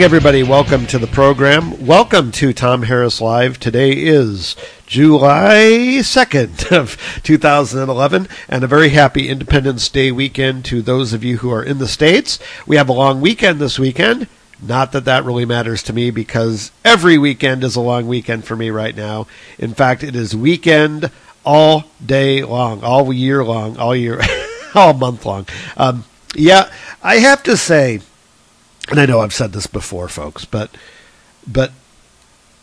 Morning, everybody. Welcome to the program. Welcome to Tom Harris Live. Today is July 2nd of 2011 and a very happy Independence Day weekend to those of you who are in the States. We have a long weekend this weekend. Not that that really matters to me because every weekend is a long weekend for me right now. In fact, it is weekend all day long, all year long, all year, all month long. Um, yeah, I have to say, and I know I've said this before, folks, but but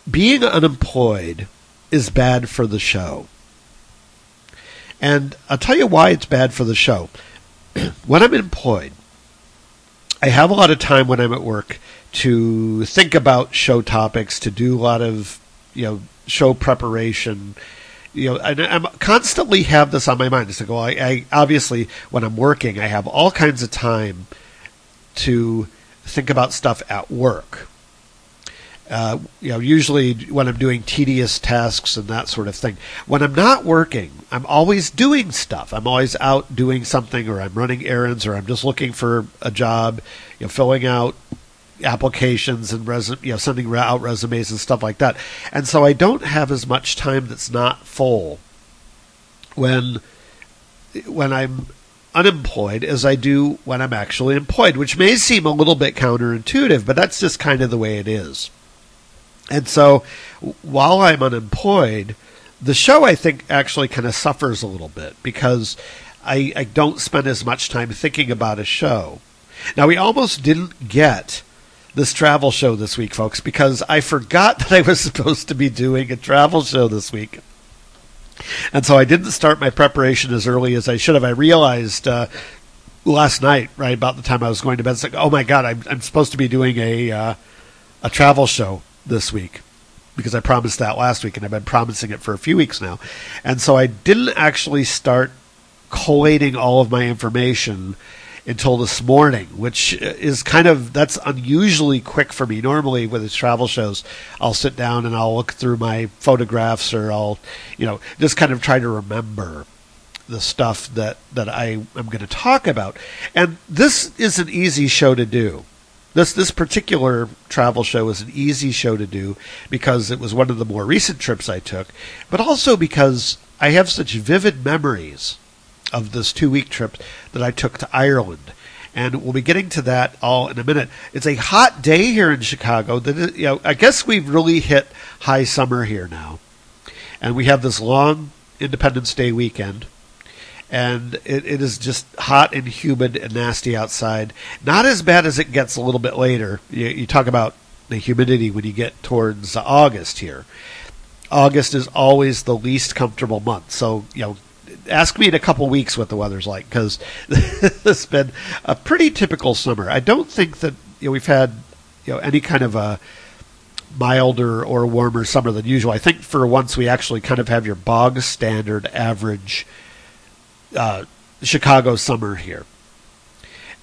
being unemployed is bad for the show. And I'll tell you why it's bad for the show. when I'm employed, I have a lot of time when I'm at work to think about show topics, to do a lot of you know show preparation. You know, and I'm constantly have this on my mind. It's like, well, I, I obviously when I'm working, I have all kinds of time to think about stuff at work. Uh, you know, usually when I'm doing tedious tasks and that sort of thing. When I'm not working, I'm always doing stuff. I'm always out doing something, or I'm running errands, or I'm just looking for a job. You know, filling out applications and resume, you know, sending out resumes and stuff like that. And so I don't have as much time that's not full when when I'm unemployed as I do when I'm actually employed, which may seem a little bit counterintuitive, but that's just kind of the way it is. And so while I'm unemployed, the show I think actually kind of suffers a little bit because I, I don't spend as much time thinking about a show. Now, we almost didn't get this travel show this week, folks, because I forgot that I was supposed to be doing a travel show this week. And so I didn't start my preparation as early as I should have. I realized uh, last night, right about the time I was going to bed, it's like, oh my god, I'm, I'm supposed to be doing a uh, a travel show this week because I promised that last week, and I've been promising it for a few weeks now. And so I didn't actually start collating all of my information until this morning, which is kind of that's unusually quick for me. Normally, with these travel shows, I'll sit down and I'll look through my photographs, or I'll, you know, just kind of try to remember the stuff that that I am going to talk about. And this is an easy show to do. This this particular travel show is an easy show to do because it was one of the more recent trips I took, but also because I have such vivid memories of this two week trip that I took to Ireland. And we'll be getting to that all in a minute. It's a hot day here in Chicago. That you know, I guess we've really hit high summer here now, and we have this long Independence Day weekend, and it, it is just hot and humid and nasty outside. Not as bad as it gets a little bit later. You, you talk about the humidity when you get towards August here. August is always the least comfortable month. So, you know, ask me in a couple weeks what the weather's like because it's been a pretty typical summer. I don't think that you know, we've had you know any kind of a milder or warmer summer than usual. I think for once we actually kind of have your bog standard average uh, Chicago summer here.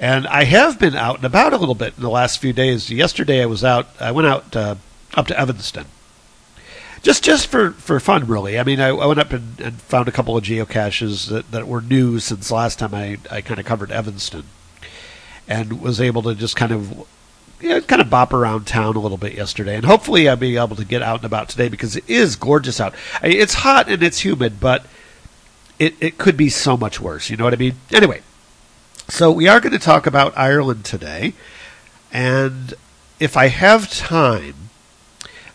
And I have been out and about a little bit in the last few days. Yesterday I was out. I went out uh, up to Evanston just just for, for fun, really. I mean, I, I went up and, and, found a couple of geocaches that, that were new since last time I, I kind of covered Evanston, and was able to just kind of you know, kind of bop around town a little bit yesterday, and hopefully I'll be able to get out and about today because it is gorgeous out. I it's hot and it's humid, but it it could be so much worse. You know what I mean? Anyway, so we are going to talk about Ireland today, and if I have time,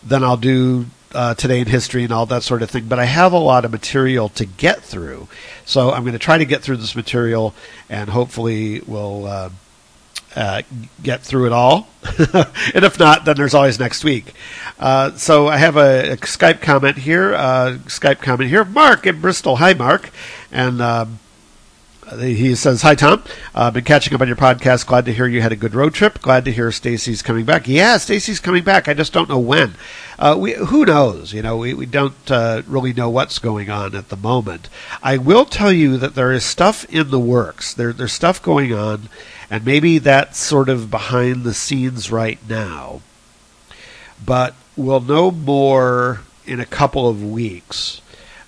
then I'll do uh, today in history and all that sort of thing, but I have a lot of material to get through. So I'm going to try to get through this material and hopefully we'll uh, uh, get through it all. and if not, then there's always next week. Uh, so I have a, a Skype comment here. Uh, Skype comment here. Mark in Bristol. Hi, Mark. And. Um, he says, "Hi Tom, uh, been catching up on your podcast. Glad to hear you had a good road trip. Glad to hear Stacy's coming back. Yeah, Stacy's coming back. I just don't know when. Uh, we, who knows? You know, we, we don't uh, really know what's going on at the moment. I will tell you that there is stuff in the works. There, there's stuff going on, and maybe that's sort of behind the scenes right now. But we'll know more in a couple of weeks.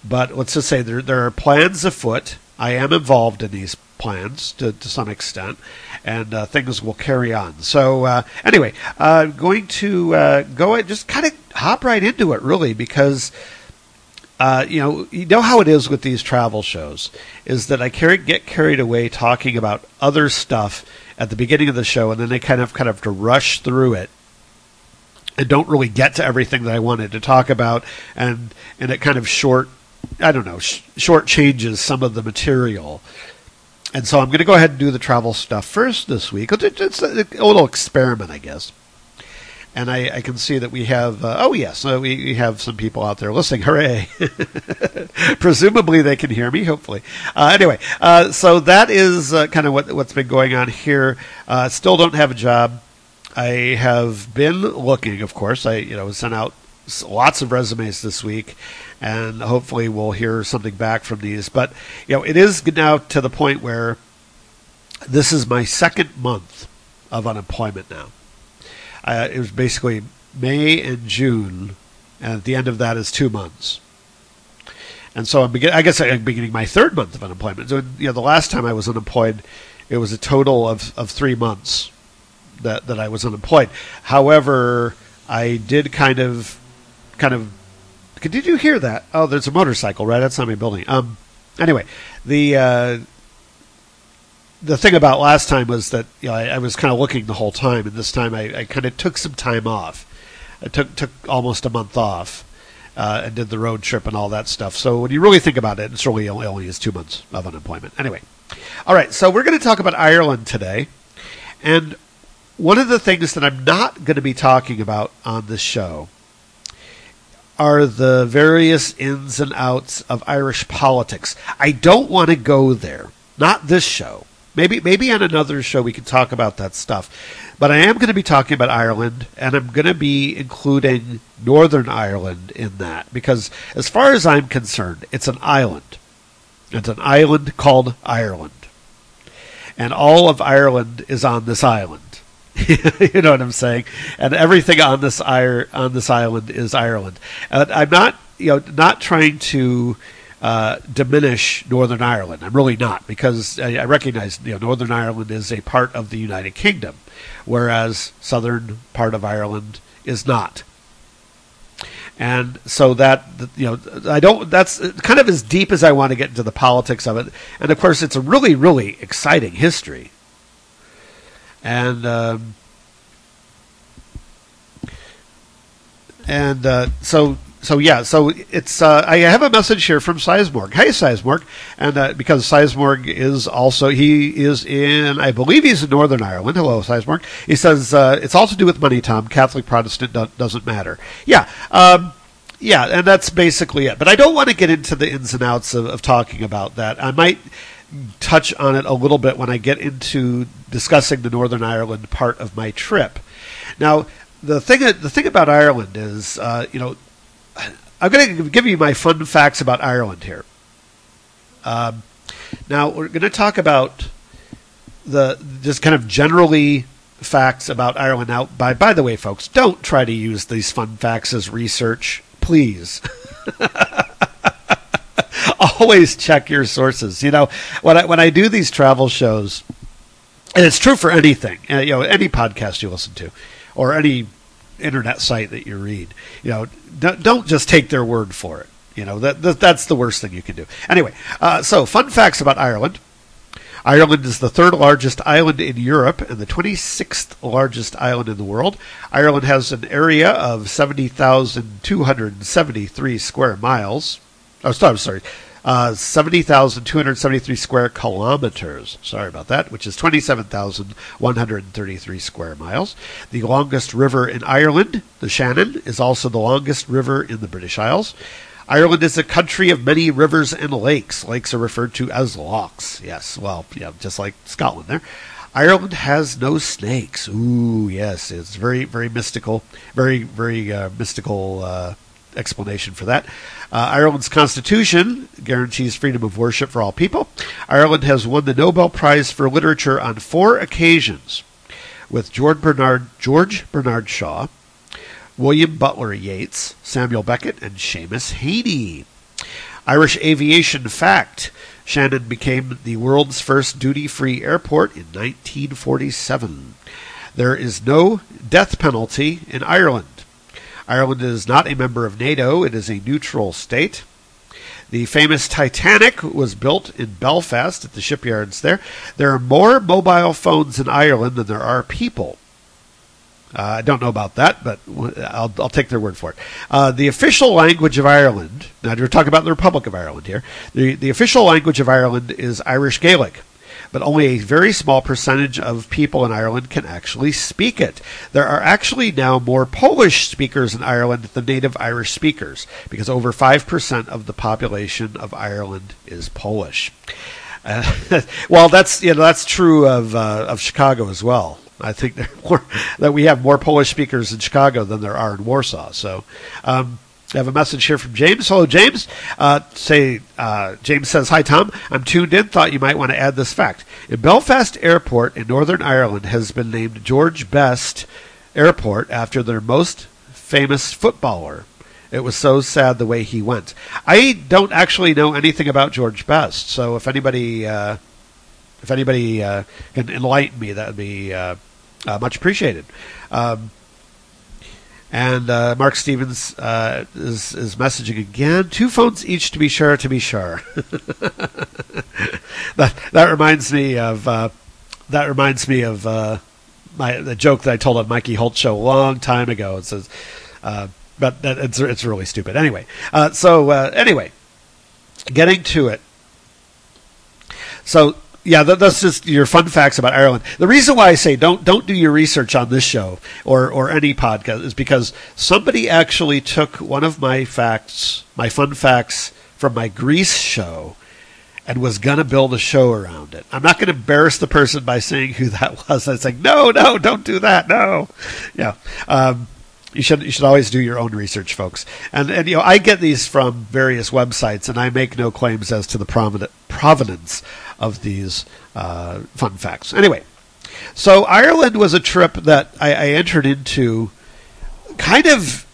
But let's just say there there are plans afoot." I am involved in these plans to, to some extent, and uh, things will carry on. So uh, anyway, uh, going to uh, go and just kind of hop right into it, really, because. Uh, you know, you know how it is with these travel shows, is that I carry, get carried away talking about other stuff at the beginning of the show, and then they kind of kind of to rush through it and don't really get to everything that I wanted to talk about, and and it kind of short, I don't know, sh- short changes some of the material. And so I'm going to go ahead and do the travel stuff first this week. It's a, a little experiment, I guess. And I, I can see that we have, uh, oh yes, uh, we, we, have some people out there listening. Hooray! Presumably they can hear me. Hopefully, uh, anyway. Uh, so that is uh, kind of what what's been going on here. Uh, still don't have a job. I have been looking, of course. I you know sent out lots of resumes this week, and hopefully we'll hear something back from these. But you know, it is now to the point where this is my second month of unemployment now. Uh, it was basically May and June, and at the end of that is two months. And so I'm begin- I guess I'm beginning my third month of unemployment. So you know, the last time I was unemployed, it was a total of, of three months that that I was unemployed. However, I did kind of kind of did you hear that? Oh, there's a motorcycle right outside my building. Um, anyway, the uh, the thing about last time was that you know, I, I, was kind of looking the whole time, and this time I, I kind of took some time off. I took took almost a month off uh, and did the road trip and all that stuff. So when you really think about it, it's really only, only is two months of unemployment. Anyway, all right. So we're going to talk about Ireland today, and one of the things that I'm not going to be talking about on this show are the various ins and outs of Irish politics. I don't want to go there. Not this show. Maybe maybe on another show we can talk about that stuff. But I am going to be talking about Ireland, and I'm going to be including Northern Ireland in that because, as far as I'm concerned, it's an island. It's an island called Ireland, and all of Ireland is on this island. you know what I'm saying? And everything on this on this island is Ireland. And I'm not, you know, not trying to uh, diminish Northern Ireland. I'm really not because I, I, recognize you know Northern Ireland is a part of the United Kingdom, whereas southern part of Ireland is not. And so that you know, I don't. That's kind of as deep as I want to get into the politics of it. And of course, it's a really, really exciting history. And um, and uh, so so yeah, so it's uh, I have a message here from Sizemorg. Hey Sizemorg, and uh, because Sizemorg is also he is in I believe he's in Northern Ireland. Hello Sizemorg. He says uh, it's all to do with money, Tom. Catholic Protestant do- doesn't matter. Yeah. Um, yeah, and that's basically it. But I don't want to get into the ins and outs of, of talking about that. I might touch on it a little bit when I get into discussing the Northern Ireland part of my trip. Now, the thing the thing about Ireland is, uh, you know, I'm going to give you my fun facts about Ireland here. Um, now we're going to talk about the just kind of generally facts about Ireland. Now, by by the way, folks, don't try to use these fun facts as research, please. Always check your sources. You know, when I when I do these travel shows, and it's true for anything. Uh, you know, any podcast you listen to, or any internet site that you read. You know, don't just take their word for it. You know, that, that that's the worst thing you can do. Anyway, uh, so fun facts about Ireland. Ireland is the third largest island in Europe and the 26th largest island in the world. Ireland has an area of 70,273 square miles. Oh, sorry, sorry uh, 70,273 square kilometers. Sorry about that, which is 27,133 square miles. The longest river in Ireland, the Shannon, is also the longest river in the British Isles. Ireland is a country of many rivers and lakes. Lakes are referred to as lochs. Yes, well, yeah, just like Scotland there. Ireland has no snakes. Ooh, yes, it's very, very mystical, very, very uh, mystical uh, explanation for that. Uh, Ireland's constitution guarantees freedom of worship for all people. Ireland has won the Nobel Prize for Literature on four occasions, with George Bernard, George Bernard Shaw, William Butler Yeats, Samuel Beckett, and Seamus Heaney. Irish aviation fact. Shannon became the world's first duty free airport in 1947. There is no death penalty in Ireland. Ireland is not a member of NATO, it is a neutral state. The famous Titanic was built in Belfast at the shipyards there. There are more mobile phones in Ireland than there are people. Uh, I don't know about that, but I'll, I'll take their word for it. Uh, the official language of Ireland, now we're talking about the Republic of Ireland here, the, the official language of Ireland is Irish Gaelic but only a very small percentage of people in Ireland can actually speak it. There are actually now more Polish speakers in Ireland than native Irish speakers, because over 5% of the population of Ireland is Polish. Uh, well, that's you know that's true of uh, of Chicago as well. I think more, that we have more Polish speakers in Chicago than there are in Warsaw. So, um, I have a message here from James. Hello, James. Uh, say uh, James says, "Hi, Tom. I'm tuned in. Thought you might want to add this fact. In Belfast Airport in Northern Ireland has been named George Best Airport after their most famous footballer. It was so sad the way he went. I don't actually know anything about George Best, so if anybody uh, if anybody uh, can enlighten me, that would be uh, uh, much appreciated." Um, and uh, Mark Stevens uh, is, is messaging again. Two phones each to be sure, to be sure. that that reminds me of uh, that reminds me of uh, my the joke that I told on Mikey Holt show a long time ago. It says, uh, but that, it's it's really stupid. Anyway, uh, so anyway, getting to it. So yeah, that, that's just your fun facts about Ireland. The reason why I say don't don't do your research on this show or or any podcast is because somebody actually took one of my facts, my fun facts from my Greece show, and was gonna build a show around it. I'm not gonna embarrass the person by saying who that was. I like, no, no, don't do that, no. Yeah. Um, you should you should always do your own research, folks. And and you know I get these from various websites, and I make no claims as to the prominent provenance of these uh, fun facts. Anyway, so Ireland was a trip that I, I entered into kind of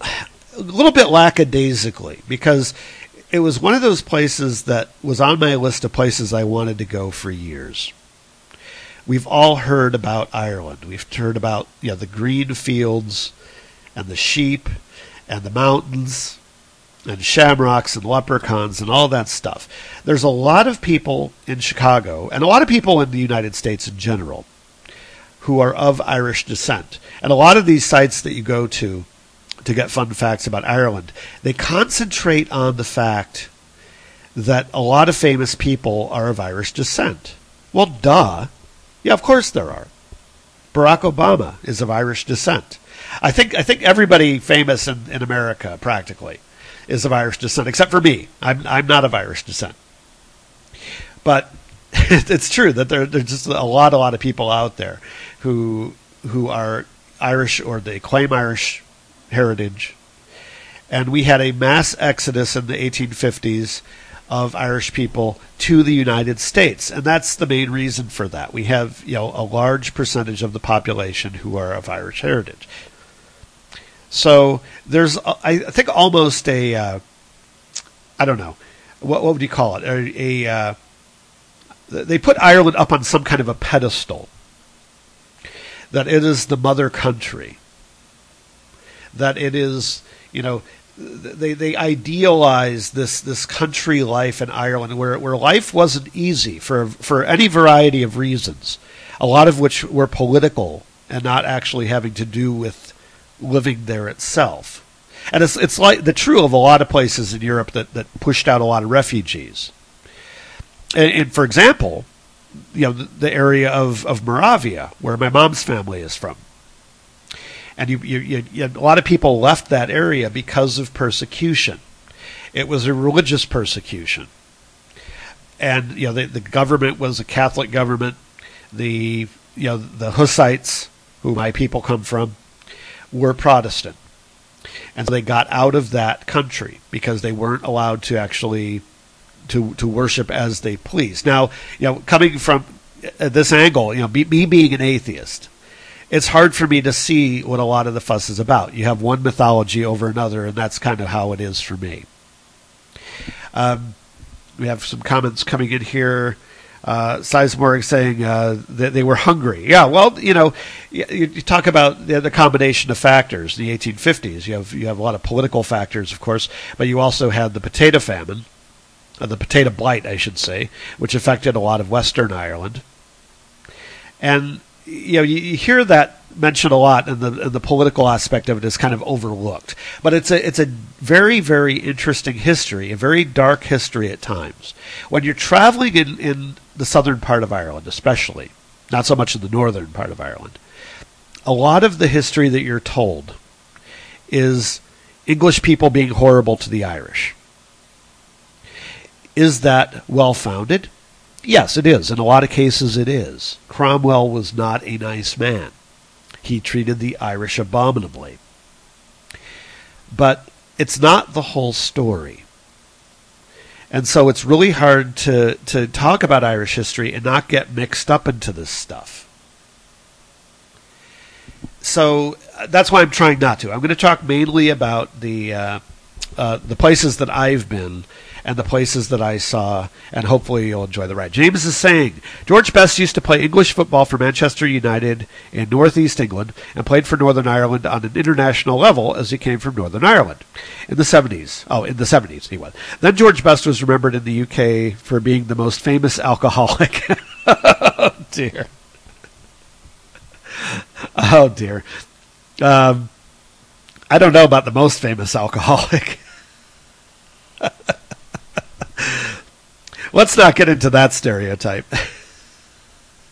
a little bit lackadaisically because it was one of those places that was on my list of places I wanted to go for years. We've all heard about Ireland. We've heard about you know, the green fields and the sheep and the mountains and shamrocks and leprechauns and all that stuff. There's a lot of people in Chicago and a lot of people in the United States in general who are of Irish descent. And a lot of these sites that you go to to get fun facts about Ireland, they concentrate on the fact that a lot of famous people are of Irish descent. Well, duh. Yeah, of course there are. Barack Obama is of Irish descent. I think I think everybody famous in, in America practically is of Irish descent, except for me. I'm I'm not of Irish descent. But it's true that there there's just a lot a lot of people out there who who are Irish or they claim Irish heritage. And we had a mass exodus in the 1850s of Irish people to the United States, and that's the main reason for that. We have, you know, a large percentage of the population who are of Irish heritage. So there's, I think, almost a, uh, I don't know, what, what would you call it? A, a uh, they put Ireland up on some kind of a pedestal. That it is the mother country. That it is, you know, they they idealize this this country life in Ireland, where where life wasn't easy for for any variety of reasons, a lot of which were political and not actually having to do with living there itself. And it's it's like the true of a lot of places in Europe that, that pushed out a lot of refugees. And, and for example, you know the, the, area of, of Moravia, where my mom's family is from, and you, you, you, a lot of people left that area because of persecution. It was a religious persecution, and you know the, the government was a Catholic government. The you know the Hussites, who my people come from, were Protestant. And so they got out of that country because they weren't allowed to actually to to worship as they pleased. Now, you know, coming from this angle, you know, me being an atheist, it's hard for me to see what a lot of the fuss is about. You have one mythology over another, and that's kind of how it is for me. Um, we have some comments coming in here. Uh, saying uh, that they were hungry. Yeah, well, you know, you, you talk about the, the, combination of factors. In the 1850s, you have you have a lot of political factors, of course, but you also had the potato famine, uh, the potato blight, I should say, which affected a lot of Western Ireland. And you know, you, you hear that mentioned a lot, and the and the political aspect of it is kind of overlooked. But it's a it's a very very interesting history, a very dark history at times. When you're traveling in in the southern part of Ireland, especially, not so much in the northern part of Ireland, a lot of the history that you're told is English people being horrible to the Irish. Is that well founded? Yes, it is. In a lot of cases, it is. Cromwell was not a nice man. He treated the Irish abominably. But it's not the whole story. And so it's really hard to, to talk about Irish history and not get mixed up into this stuff. So uh, that's why I'm trying not to. I'm going to talk mainly about the uh, uh, the places that I've been and the places that I saw, and hopefully you'll enjoy the ride. James is saying George Best used to play English football for Manchester United in northeast England and played for Northern Ireland on an international level as he came from Northern Ireland in the 70s. Oh, in the 70s he was. Then George Best was remembered in the UK for being the most famous alcoholic. oh dear. Oh dear. Um, I don't know about the most famous alcoholic. Let's not get into that stereotype.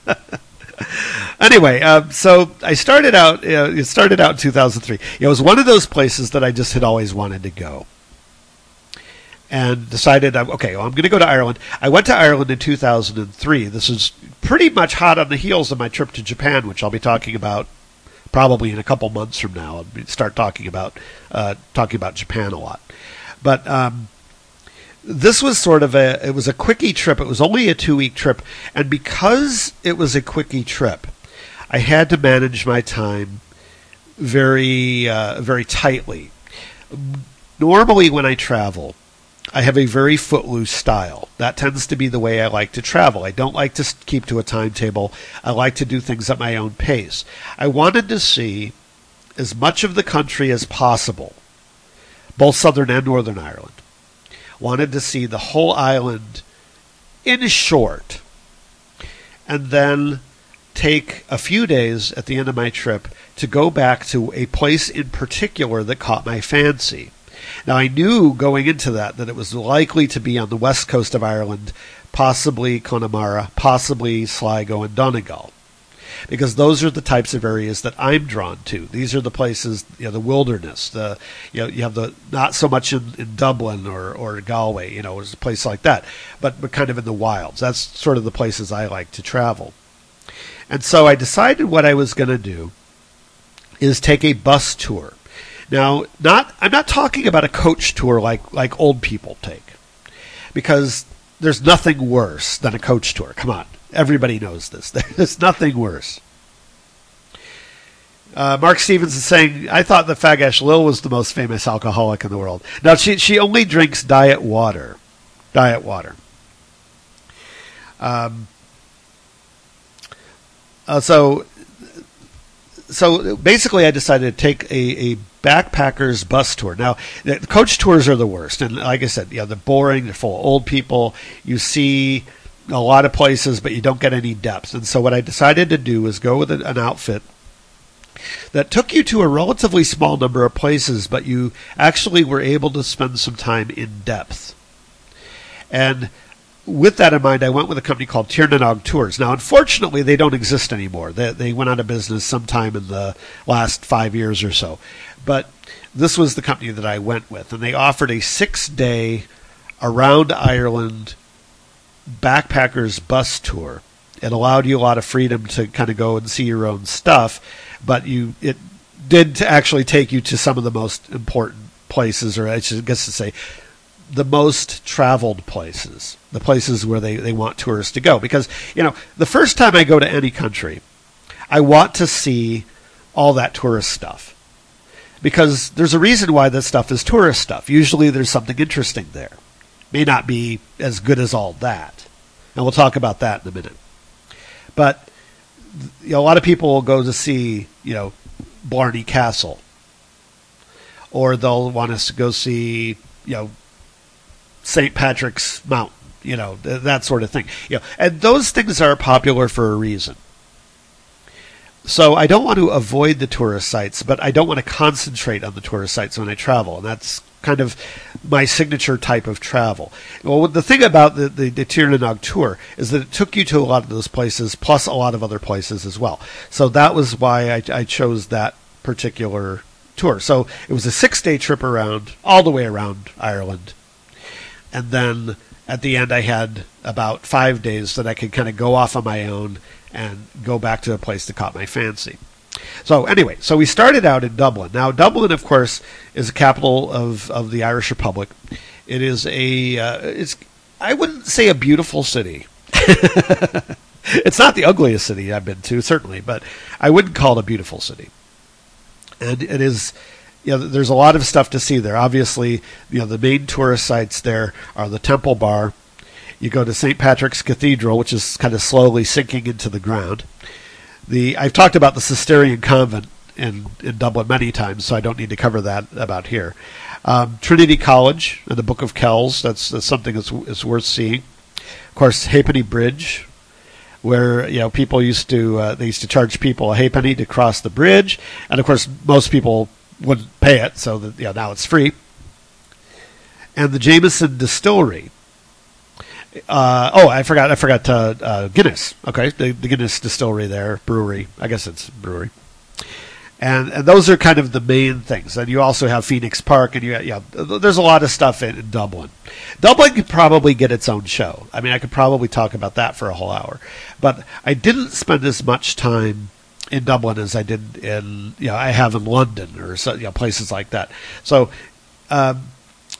anyway, uh, so I started out. Uh, it started out in 2003. It was one of those places that I just had always wanted to go, and decided, okay, well, I'm going to go to Ireland. I went to Ireland in 2003. This is pretty much hot on the heels of my trip to Japan, which I'll be talking about probably in a couple months from now. I'll start talking about uh, talking about Japan a lot, but. Um, this was sort of a it was a quickie trip. It was only a two week trip, and because it was a quickie trip, I had to manage my time very uh, very tightly. Normally, when I travel, I have a very footloose style. That tends to be the way I like to travel. I don't like to keep to a timetable. I like to do things at my own pace. I wanted to see as much of the country as possible, both southern and northern Ireland wanted to see the whole island in short, and then take a few days at the end of my trip to go back to a place in particular that caught my fancy. Now, I knew going into that that it was likely to be on the west coast of Ireland, possibly Connemara, possibly Sligo and Donegal because those are the types of areas that I'm drawn to. These are the places, you know, the wilderness. The you know, you have the not so much in, in Dublin or, or Galway, you know, it's a place like that, but but kind of in the wilds. That's sort of the places I like to travel. And so I decided what I was going to do is take a bus tour. Now, not I'm not talking about a coach tour like like old people take, because there's nothing worse than a coach tour. Come on. Everybody knows this. There's nothing worse. Uh, Mark Stevens is saying, I thought that Fagash Lil was the most famous alcoholic in the world. Now, she, she only drinks diet water. Diet water. Um, uh, so, so basically, I decided to take a, a backpackers bus tour. Now, the coach tours are the worst. And like I said, know, they're boring, they're full of old people. You see a lot of places, but you don't get any depth. And so what I decided to do was go with an outfit that took you to a relatively small number of places, but you actually were able to spend some time in depth. And with that in mind, I went with a company called Tirnanog Tours. Now, unfortunately, they don't exist anymore. They, they went out of business sometime in the last five years or so. But this was the company that I went with, and they offered a six day around Ireland backpackers bus tour. It allowed you a lot of freedom to kind of go and see your own stuff, but you it did actually take you to some of the most important places, or I should guess to say, the most traveled places, the places where they, they want tourists to go. Because, you know, the first time I go to any country, I want to see all that tourist stuff. Because there's a reason why this stuff is tourist stuff. Usually there's something interesting there. May not be as good as all that. And we'll talk about that in a minute. But you know, a lot of people will go to see, you know, Blarney Castle. Or they'll want us to go see, you know, St. Patrick's Mountain, you know, th- that sort of thing. You know, and those things are popular for a reason. So I don't want to avoid the tourist sites, but I don't want to concentrate on the tourist sites when I travel, and that's kind of my signature type of travel. Well, the thing about the, the, the tour is that it took you to a lot of those places, plus a lot of other places as well. So that was why I, I chose that particular tour. So it was a six day trip around, all the way around Ireland. And then at the end, I had about five days that I could kind of go off on my own and go back to a place that caught my fancy. So anyway, so we started out in Dublin. Now Dublin, of course, is the capital of, of the Irish Republic. It is a uh, it's I wouldn't say a beautiful city. it's not the ugliest city I've been to, certainly, but I wouldn't call it a beautiful city. And it is you know, there's a lot of stuff to see there. Obviously, you know, the main tourist sites there are the Temple Bar. You go to St. Patrick's Cathedral, which is kind of slowly sinking into the ground. The I've talked about the Cistercian convent in, in Dublin many times, so I don't need to cover that about here. Um, Trinity College and the Book of Kells, that's, that's something that's, that's worth seeing. Of course, Halfpenny Bridge, where you know people used to uh, they used to charge people a halfpenny to cross the bridge, and of course most people wouldn't pay it, so that you know now it's free. And the Jameson Distillery. Uh, oh, I forgot. I forgot uh, uh, Guinness. Okay, the, the, Guinness Distillery there, brewery. I guess it's brewery. And, and those are kind of the main things. And you also have Phoenix Park, and you yeah, there's a lot of stuff in, in Dublin. Dublin could probably get its own show. I mean, I could probably talk about that for a whole hour, but I didn't spend as much time in Dublin as I did in you know I have in London or so, you know, places like that. So um,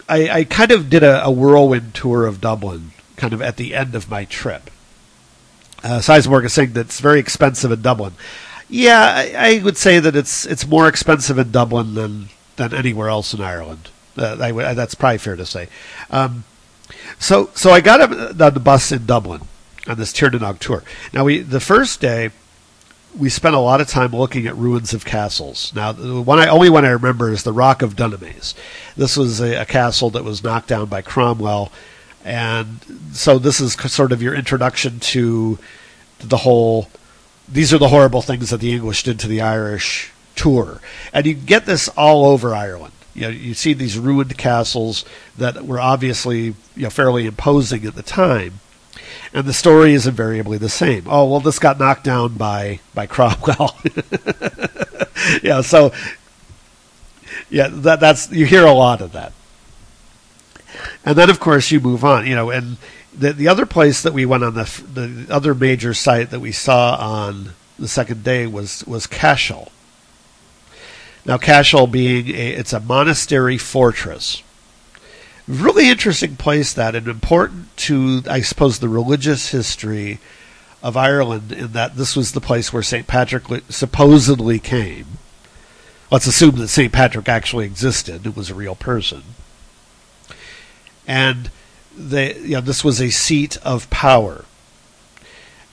I, I, kind of did a, a, whirlwind tour of Dublin, kind of at the end of my trip. Uh, Sizemore is saying that it's very expensive in Dublin. Yeah, I, I, would say that it's it's more expensive in Dublin than than anywhere else in Ireland. Uh, that's probably fair to say. Um, so so I got on the bus in Dublin on this Tir na nOg tour. Now we the first day we spent a lot of time looking at ruins of castles. Now, the one I, only one I remember is the Rock of Dunamase. This was a, a, castle that was knocked down by Cromwell, and so this is sort of your introduction to the whole. These are the horrible things that the English did to the Irish tour, and you get this all over Ireland. You know, you see these ruined castles that were obviously you know fairly imposing at the time and the story is invariably the same. Oh well, this got knocked down by by Cromwell. yeah, so yeah, that that's you hear a lot of that, and then of course you move on. You know, and the the other place that we went on the the other major site that we saw on the second day was was Cashel. Now, Cashel being a it's a monastery fortress really interesting place that and important to I suppose the religious history of Ireland in that this was the place where St. Patrick supposedly came. Let's assume that St. Patrick actually existed; it was a real person, and they, you know, this was a seat of power,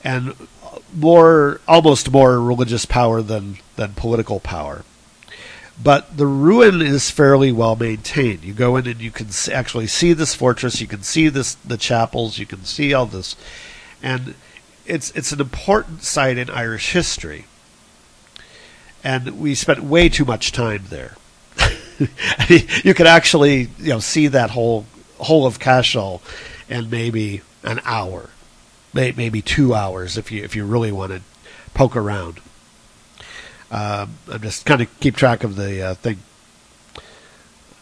and more, almost more religious power than than political power but the ruin is fairly well maintained. You go in and you can actually see this fortress. You can see this the chapels. You can see all this, and it's it's an important site in Irish history. And we spent way too much time there. you could actually you know see that whole whole of Cashel in maybe an hour, maybe two hours if you if you really want to poke around. Um, I'm just kind of keep track of the uh, thing.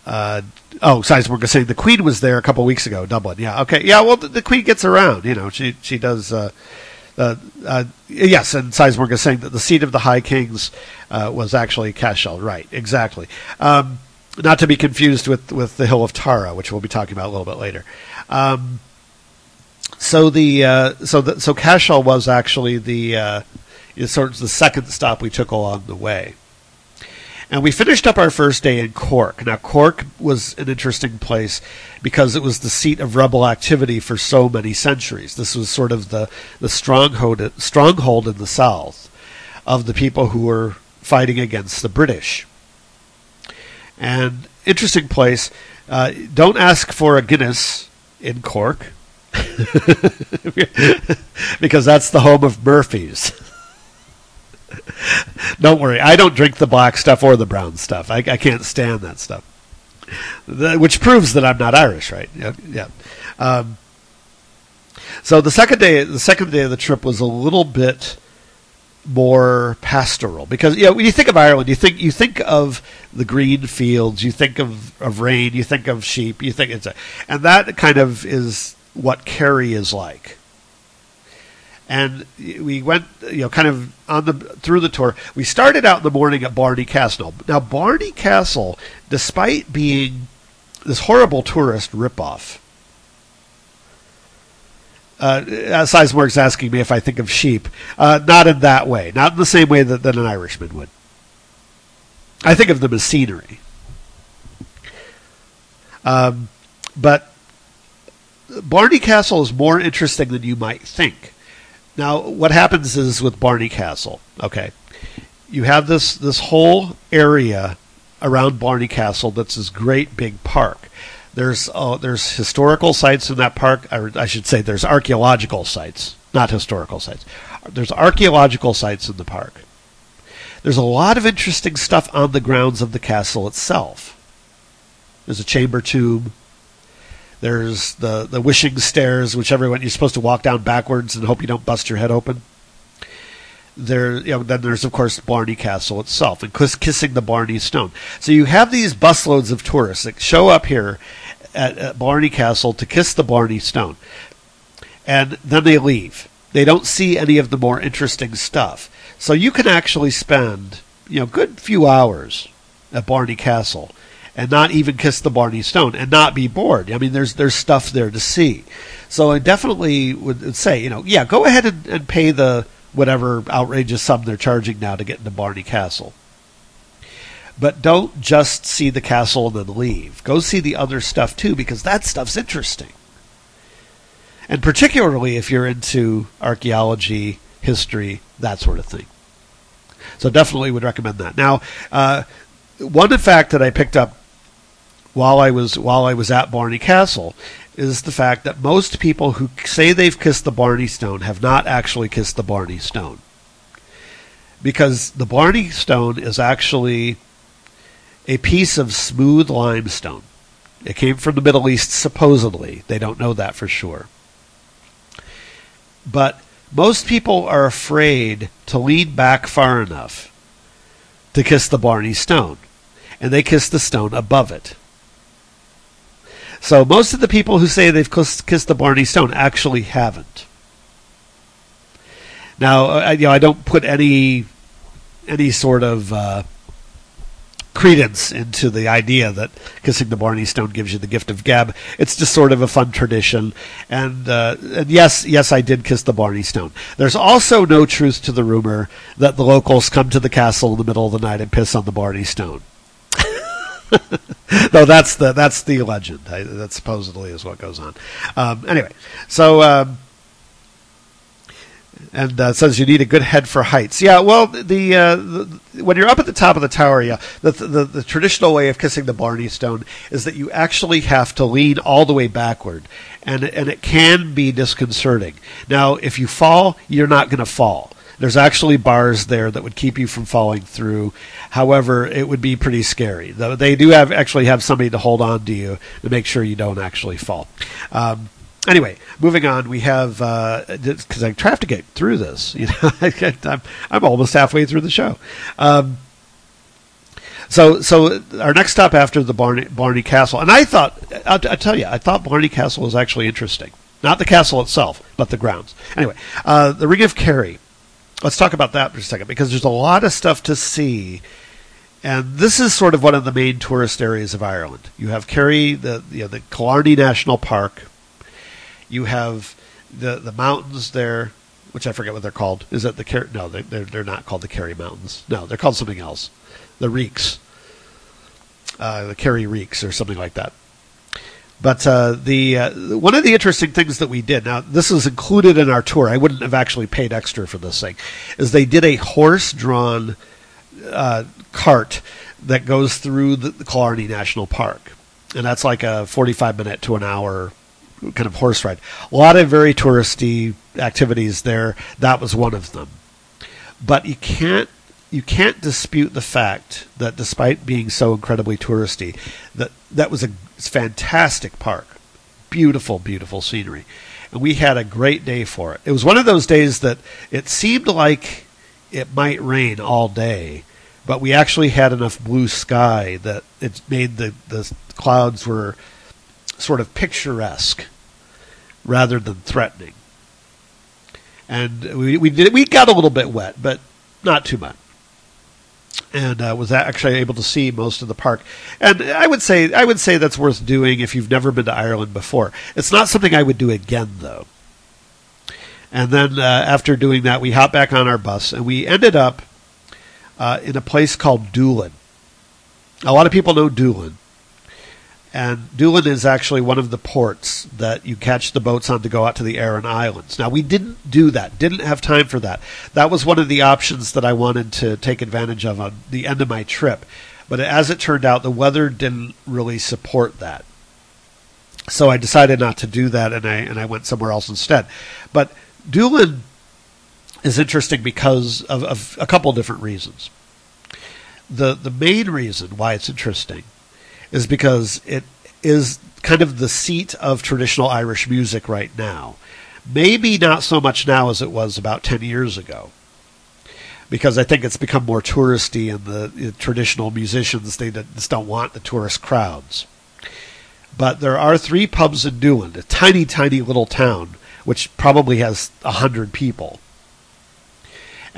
Uh, oh, Sizemore is saying the Queen was there a couple weeks ago, Dublin. Yeah, okay, yeah. Well, the, the Queen gets around. You know, she she does. Uh, uh, uh, yes, and Sizemore is saying that the seat of the High Kings uh, was actually Cashel. Right, exactly. Um, not to be confused with, with the Hill of Tara, which we'll be talking about a little bit later. Um, so the uh, so the, so Cashel was actually the uh, sort of the second stop we took along the way. And we finished up our first day in Cork. Now, Cork was an interesting place because it was the seat of rebel activity for so many centuries. This was sort of the, the stronghold, stronghold in the south of the people who were fighting against the British. And interesting place. Uh, don't ask for a Guinness in Cork because that's the home of Murphy's. don't worry, I don't drink the black stuff or the brown stuff. I, I can't stand that stuff. The, which proves that I'm not Irish, right? Yeah. yeah. Um, so the second day, the second day of the trip was a little bit more pastoral because you know when you think of Ireland, you think you think of the green fields, you think of, of rain, you think of sheep, you think it's a, and that kind of is what Kerry is like. And we went, you know, kind of on the through the tour. We started out in the morning at Blarney Castle. Now, Blarney Castle, despite being this horrible tourist ripoff, uh, Sizemore asking me if I think of sheep. Uh, not in that way. Not in the same way that, that an Irishman would. I think of them as scenery. Um, but Blarney Castle is more interesting than you might think. Now, what happens is with Blarney Castle, okay, you have this this whole area around Blarney Castle that's this great big park. There's uh, there's historical sites in that park, or I should say, there's archaeological sites, not historical sites. There's archaeological sites in the park. There's a lot of interesting stuff on the grounds of the castle itself. There's a chamber tomb. There's the, the wishing stairs, which everyone you're supposed to walk down backwards and hope you don't bust your head open. There, you know, then there's of course Blarney Castle itself and kissing the Blarney Stone. So you have these busloads of tourists that show up here at, at Blarney Castle to kiss the Blarney Stone, and then they leave. They don't see any of the more interesting stuff. So you can actually spend, you know, good few hours at Blarney Castle and not even kiss the Blarney Stone and not be bored. I mean, there's there's stuff there to see. So I definitely would say, you know, yeah, go ahead and, and pay the whatever outrageous sum they're charging now to get into Blarney Castle. But don't just see the castle and then leave. Go see the other stuff too, because that stuff's interesting. And particularly if you're into archaeology, history, that sort of thing. So definitely would recommend that. Now, uh, one fact that I picked up while I was while I was at Blarney Castle is the fact that most people who say they've kissed the Blarney Stone have not actually kissed the Blarney Stone. Because the Blarney Stone is actually a piece of smooth limestone. It came from the Middle East, supposedly. They don't know that for sure. But most people are afraid to lean back far enough to kiss the Blarney Stone, and they kiss the stone above it. So most of the people who say they've kissed the Blarney Stone actually haven't. Now, I, you know, I don't put any any sort of uh, credence into the idea that kissing the Blarney Stone gives you the gift of gab. It's just sort of a fun tradition. And, uh, and yes, yes, I did kiss the Blarney Stone. There's also no truth to the rumor that the locals come to the castle in the middle of the night and piss on the Blarney Stone. no, that's the that's the legend. I, that supposedly is what goes on. Um, anyway, so um, and uh, says you need a good head for heights. Yeah, well, the, uh, the, when you're up at the top of the tower, yeah, the, the, the traditional way of kissing the Blarney Stone is that you actually have to lean all the way backward, and and it can be disconcerting. Now, if you fall, you're not going to fall. There's actually bars there that would keep you from falling through. However, it would be pretty scary. Though they do have actually have somebody to hold on to you to make sure you don't actually fall. Um, anyway, moving on, we have because uh, I have to get through this. You know, I'm I'm almost halfway through the show. Um, so, so our next stop after the Blarney, Blarney Castle, and I thought, I'll, I'll, tell you, I thought Blarney Castle was actually interesting. Not the castle itself, but the grounds. Anyway, uh, the Ring of Kerry let's talk about that for a second because there's a lot of stuff to see. And this is sort of one of the main tourist areas of Ireland. You have Kerry, the you know, the Killarney National Park. You have the the mountains there, which I forget what they're called. Is that the Kerry? No, they, they're they're not called the Kerry Mountains. No, they're called something else. The Reeks, uh, the Kerry Reeks, or something like that. But uh, the uh, one of the interesting things that we did now this is included in our tour. I wouldn't have actually paid extra for this thing. Is they did a horse-drawn uh, cart that goes through the, the Killarney National Park, and that's like a forty-five minute to an hour kind of horse ride. A lot of very touristy activities there. That was one of them. But you can't you can't dispute the fact that despite being so incredibly touristy, that that was a fantastic park, beautiful, beautiful scenery, and we had a great day for it. It was one of those days that it seemed like it might rain all day, but we actually had enough blue sky that it made the the clouds were sort of picturesque rather than threatening. And we we did we got a little bit wet, but not too much and uh, was actually able to see most of the park. And I would say I would say that's worth doing if you've never been to Ireland before. It's not something I would do again though. And then uh, after doing that, we hopped back on our bus and we ended up uh, in a place called Doolin. A lot of people know Doolin. And Doolin is actually one of the ports that you catch the boats on to go out to the Aran Islands. Now, we didn't do that, didn't have time for that. That was one of the options that I wanted to take advantage of on the end of my trip. But as it turned out, the weather didn't really support that. So I decided not to do that and I, and I went somewhere else instead. But Doolin is interesting because of, of a couple different reasons. The, the main reason why it's interesting is because it is kind of the seat of traditional Irish music right now. Maybe not so much now as it was about 10 years ago. Because I think it's become more touristy, and the, the traditional musicians they just don't want the tourist crowds. But there are three pubs in Doolin, a tiny, tiny little town, which probably has a hundred people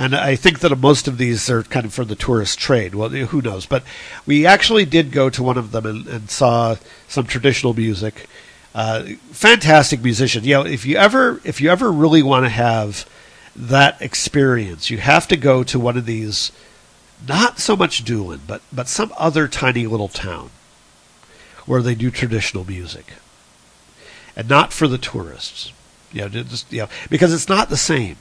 and I think that most of these are kind of for the tourist trade. Well, who knows? But we actually did go to one of them and, and saw some traditional music. Uh, fantastic musician. You know, if you ever if you ever really want to have that experience, you have to go to one of these. Not so much Doolin, but but some other tiny little town where they do traditional music, and not for the tourists. You know, just, you know, because it's not the same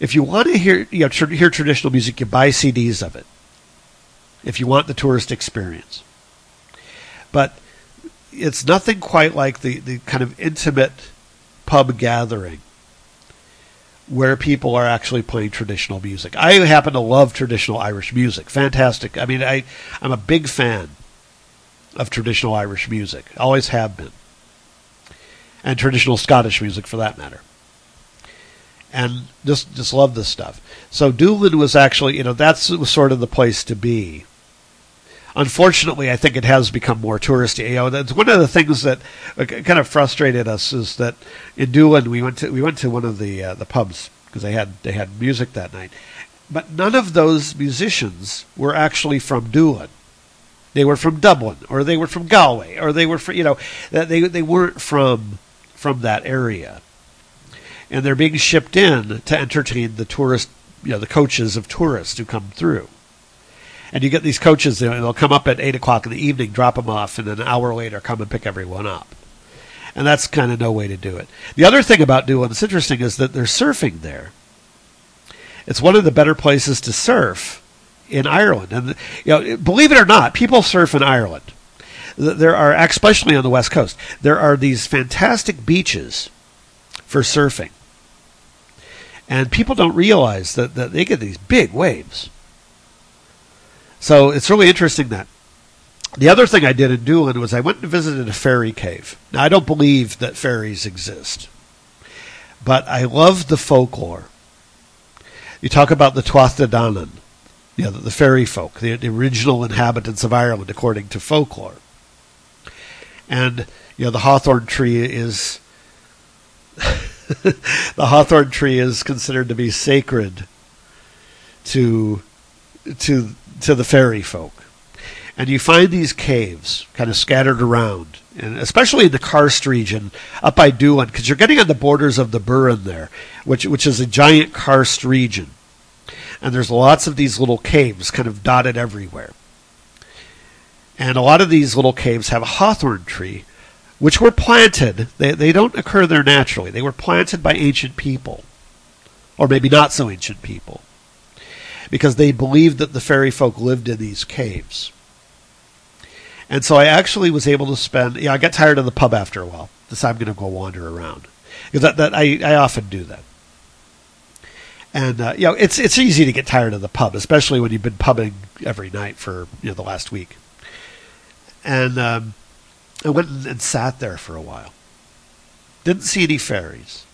if you want to hear you know, hear traditional music, you buy CDs of it. If you want the tourist experience, but it's nothing quite like the, the kind of intimate pub gathering where people are actually playing traditional music. I happen to love traditional Irish music. Fantastic. I mean, I I'm a big fan of traditional Irish music. Always have been. And traditional Scottish music for that matter and just just love this stuff. So Doolin was actually, you know, that's sort of the place to be. Unfortunately, I think it has become more touristy. You know, that's one of the things that uh, kind of frustrated us is that in Doolin we went to we went to one of the uh, the pubs because they had they had music that night, but none of those musicians were actually from Doolin. They were from Dublin, or they were from Galway, or they were from you know they they weren't from from that area and they're being shipped in to entertain the tourist, you know, the coaches of tourists who come through. And you get these coaches, they'll come up at 8 o'clock in the evening, drop them off, and then an hour later come and pick everyone up. And that's kind of no way to do it. The other thing about Doolin that's interesting is that they're surfing there. It's one of the better places to surf in Ireland. And, you know, believe it or not, people surf in Ireland. There are, especially on the West Coast, there are these fantastic beaches for surfing. And people don't realize that, that they get these big waves. So it's really interesting that. The other thing I did in Doolin was I went and visited a fairy cave. Now, I don't believe that fairies exist, but I love the folklore. You talk about the Tuatha Danann, you know, the, the fairy folk, the, the original inhabitants of Ireland, according to folklore. And, you know, the hawthorn tree is the hawthorn tree is considered to be sacred to to to the fairy folk. and you find these caves kind of scattered around, and especially in the karst region up by Doolin, because you're getting on the borders of the Burren there, which which is a giant karst region, and there's lots of these little caves kind of dotted everywhere, and a lot of these little caves have a hawthorn tree, which were planted. They they don't occur there naturally. They were planted by ancient people, or maybe not so ancient people, because they believed that the fairy folk lived in these caves. And so I actually was able to spend. Yeah, I got tired of the pub after a while. Decided I'm going to go wander around because that, that I, I often do that. And uh, you know, it's it's easy to get tired of the pub, especially when you've been pubbing every night for you know the last week. And um, I went and sat there for a while. Didn't see any fairies.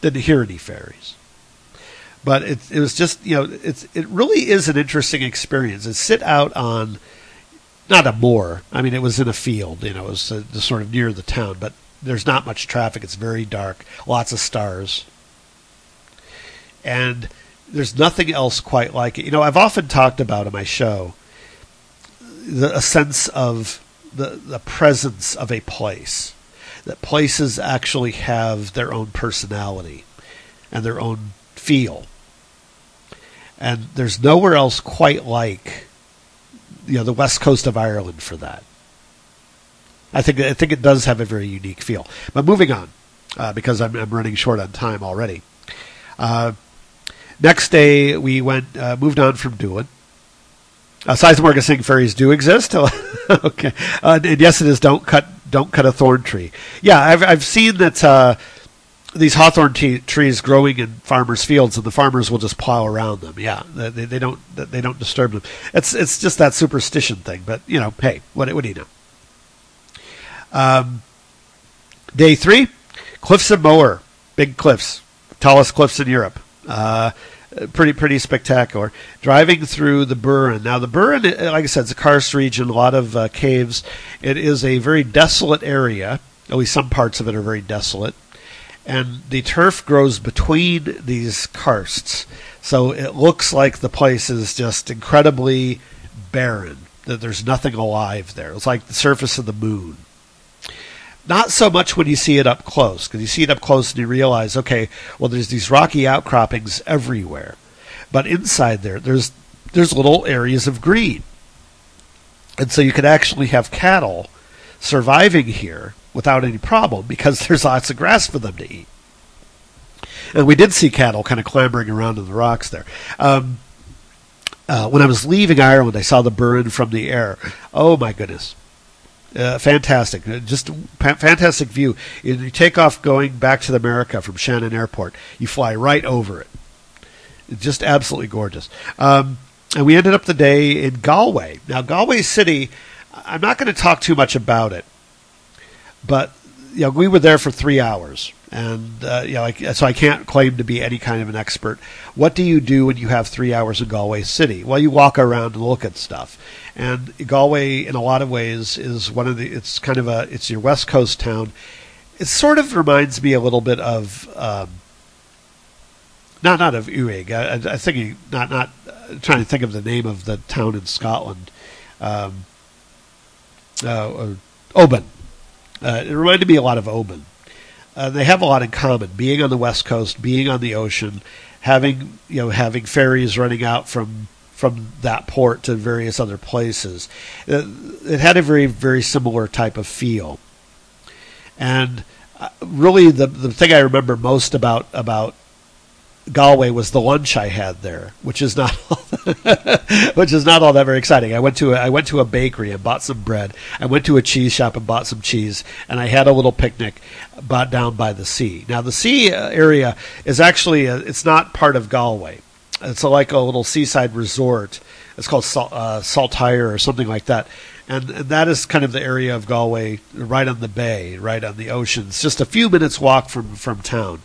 Didn't hear any fairies. But it it was just you know it's it really is an interesting experience. To sit out on not a moor. I mean, it was in a field. You know, it was uh, sort of near the town, but there's not much traffic. It's very dark. Lots of stars, and there's nothing else quite like it. You know, I've often talked about in my show the, a sense of the the presence of a place. That places actually have their own personality and their own feel. And there's nowhere else quite like you know the west coast of Ireland for that. I think I think it does have a very unique feel. But moving on, uh, because I'm, I'm, running short on time already. Uh, next day we went uh, moved on from Doolin. Uh, Sizemore fairies do exist. okay, uh, and yes, it is. Don't cut don't cut a thorn tree. Yeah, I've I've seen that uh, these hawthorn t- trees growing in farmers' fields, and the farmers will just plow around them. Yeah, they, they don't they don't disturb them. It's it's just that superstition thing. But you know, hey, what what do you know? Um, day three, Cliffs of Moher, big cliffs, tallest cliffs in Europe. Uh, pretty pretty spectacular. Driving through the Burren. Now the Burren, like I said, it's a karst region, a lot of uh, caves. It is a very desolate area. At least some parts of it are very desolate and the turf grows between these karsts. So it looks like the place is just incredibly barren, that there's nothing alive there. It's like the surface of the moon. Not so much when you see it up close, because you see it up close and you realize, okay, well, there's these rocky outcroppings everywhere. But inside there, there's there's little areas of green. And so you could actually have cattle surviving here without any problem because there's lots of grass for them to eat. And we did see cattle kind of clambering around in the rocks there. Um, uh, when I was leaving Ireland, I saw the Burren from the air. Oh my goodness. Uh, fantastic, uh, just fantastic view. You take off going back to America from Shannon Airport. You fly right over it. Just absolutely gorgeous. Um, and we ended up the day in Galway. Now, Galway City, I'm not going to talk too much about it but you know, we were there for three hours, and uh, you know, like, so I can't claim to be any kind of an expert. What do you do when you have three hours in Galway City? Well, you walk around and look at stuff. And Galway, in a lot of ways, is one of the. It's kind of a. It's your west coast town. It sort of reminds me a little bit of. Um, not not of Uig. I, I think not not uh, trying to think of the name of the town in Scotland. Um, uh, Oban. Uh, it reminded me a lot of Oban. Uh, they have a lot in common: being on the west coast, being on the ocean, having you know having ferries running out from from that port to various other places. It, uh, it had a very very similar type of feel, and uh, really the the thing I remember most about about Galway was the lunch I had there, which is not which is not all that very exciting. I went to a, I went to a bakery and bought some bread. I went to a cheese shop and bought some cheese, and I had a little picnic, bought down by the sea. Now the sea uh, area is actually a, it's not part of Galway. It's like a little seaside resort. It's called Salt, uh, Saltire or something like that. And, and, that is kind of the area of Galway, right on the bay, right on the ocean. It's just a few minutes walk from from town.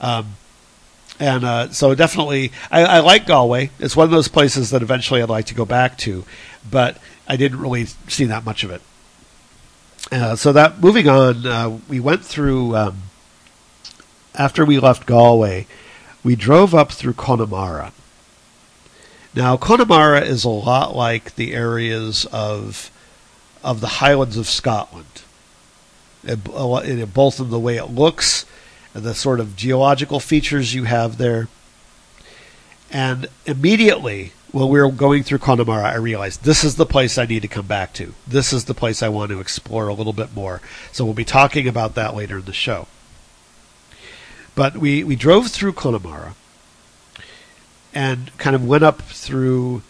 Um, and uh, so definitely, I, I, like Galway. It's one of those places that eventually I'd like to go back to, but I didn't really see that much of it. Uh, so that moving on, uh, we went through. Um, after we left Galway, we drove up through Connemara. Now, Connemara is a lot like the areas of of the Highlands of Scotland, both in the way it looks and the sort of geological features you have there. And immediately, when we were going through Connemara, I realized this is the place I need to come back to. This is the place I want to explore a little bit more. So we'll be talking about that later in the show. But we, we drove through Connemara and kind of went up through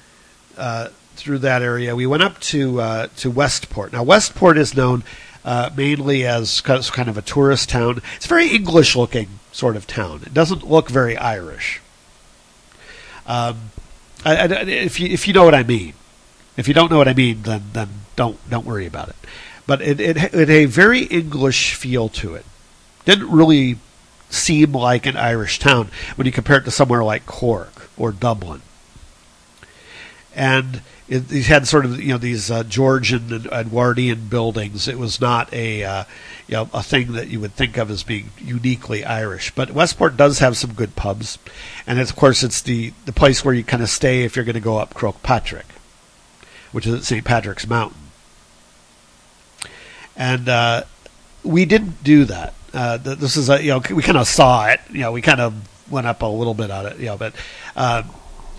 uh, through that area. We went up to uh, to Westport. Now Westport is known uh, mainly as kind of a tourist town. It's a very English looking sort of town. It doesn't look very Irish. Um, I, I, if you if you know what I mean, if you don't know what I mean, then then don't don't worry about it. But it it, it had a very English feel to it. Didn't really seem like an Irish town when you compare it to somewhere like Cork or Dublin. And it, it had sort of you know these uh, Georgian and Edwardian buildings. It was not a uh, you know a thing that you would think of as being uniquely Irish. But Westport does have some good pubs, and of course it's the the place where you kind of stay if you're going to go up Croagh which is at St. Patrick's Mountain. And uh, we didn't do that. Uh, this is a you know we kind of saw it. You know we kind of went up a little bit on it. You know, but. Uh,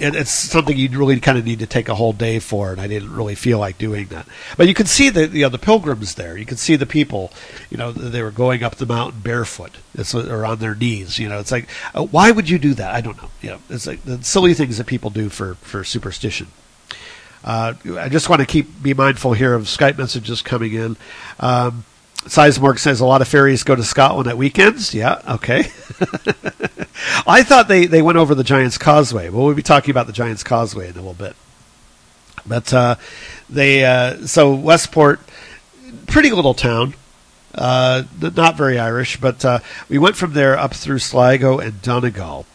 it, it's something you really kind of need to take a whole day for, and I didn't really feel like doing that. But you can see the you know the pilgrims there. You can see the people. You know they were going up the mountain barefoot, or on their knees. You know it's like uh, why would you do that? I don't know. You know it's like the silly things that people do for for superstition. Uh, I just want to keep be mindful here of Skype messages coming in. Um, Sizemore says a lot of ferries go to Scotland at weekends. Yeah, okay. I thought they, they went over the Giant's Causeway. Well, we'll be talking about the Giant's Causeway in a little bit. But uh, they uh, so Westport, pretty little town, uh, not very Irish, but uh, we went from there up through Sligo and Donegal,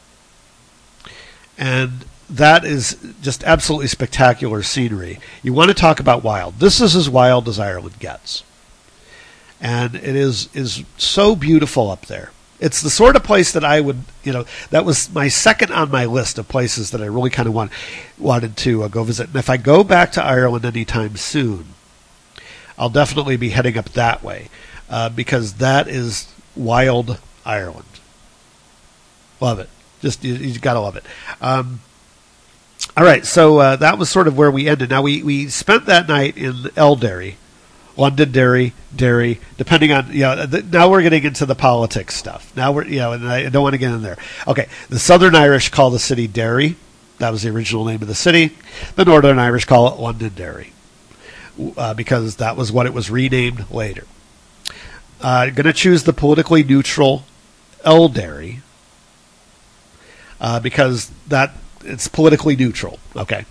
and that is just absolutely spectacular scenery. You want to talk about wild? This is as wild as Ireland gets and it is is so beautiful up there. It's the sort of place that I would, you know, that was my second on my list of places that I really kind of want wanted to uh, go visit. And if I go back to Ireland anytime soon, I'll definitely be heading up that way uh, because that is wild Ireland. Love it. Just you, you got to love it. Um, all right, so uh, that was sort of where we ended. Now we we spent that night in Eldary Londonderry, Derry, depending on you know. The, now we're getting into the politics stuff. Now we're you know, and I don't want to get in there. Okay, the Southern Irish call the city Derry. That was the original name of the city. The Northern Irish call it Londonderry uh, because that was what it was renamed later. Uh, going to choose the politically neutral Eldary uh, because that it's politically neutral. Okay.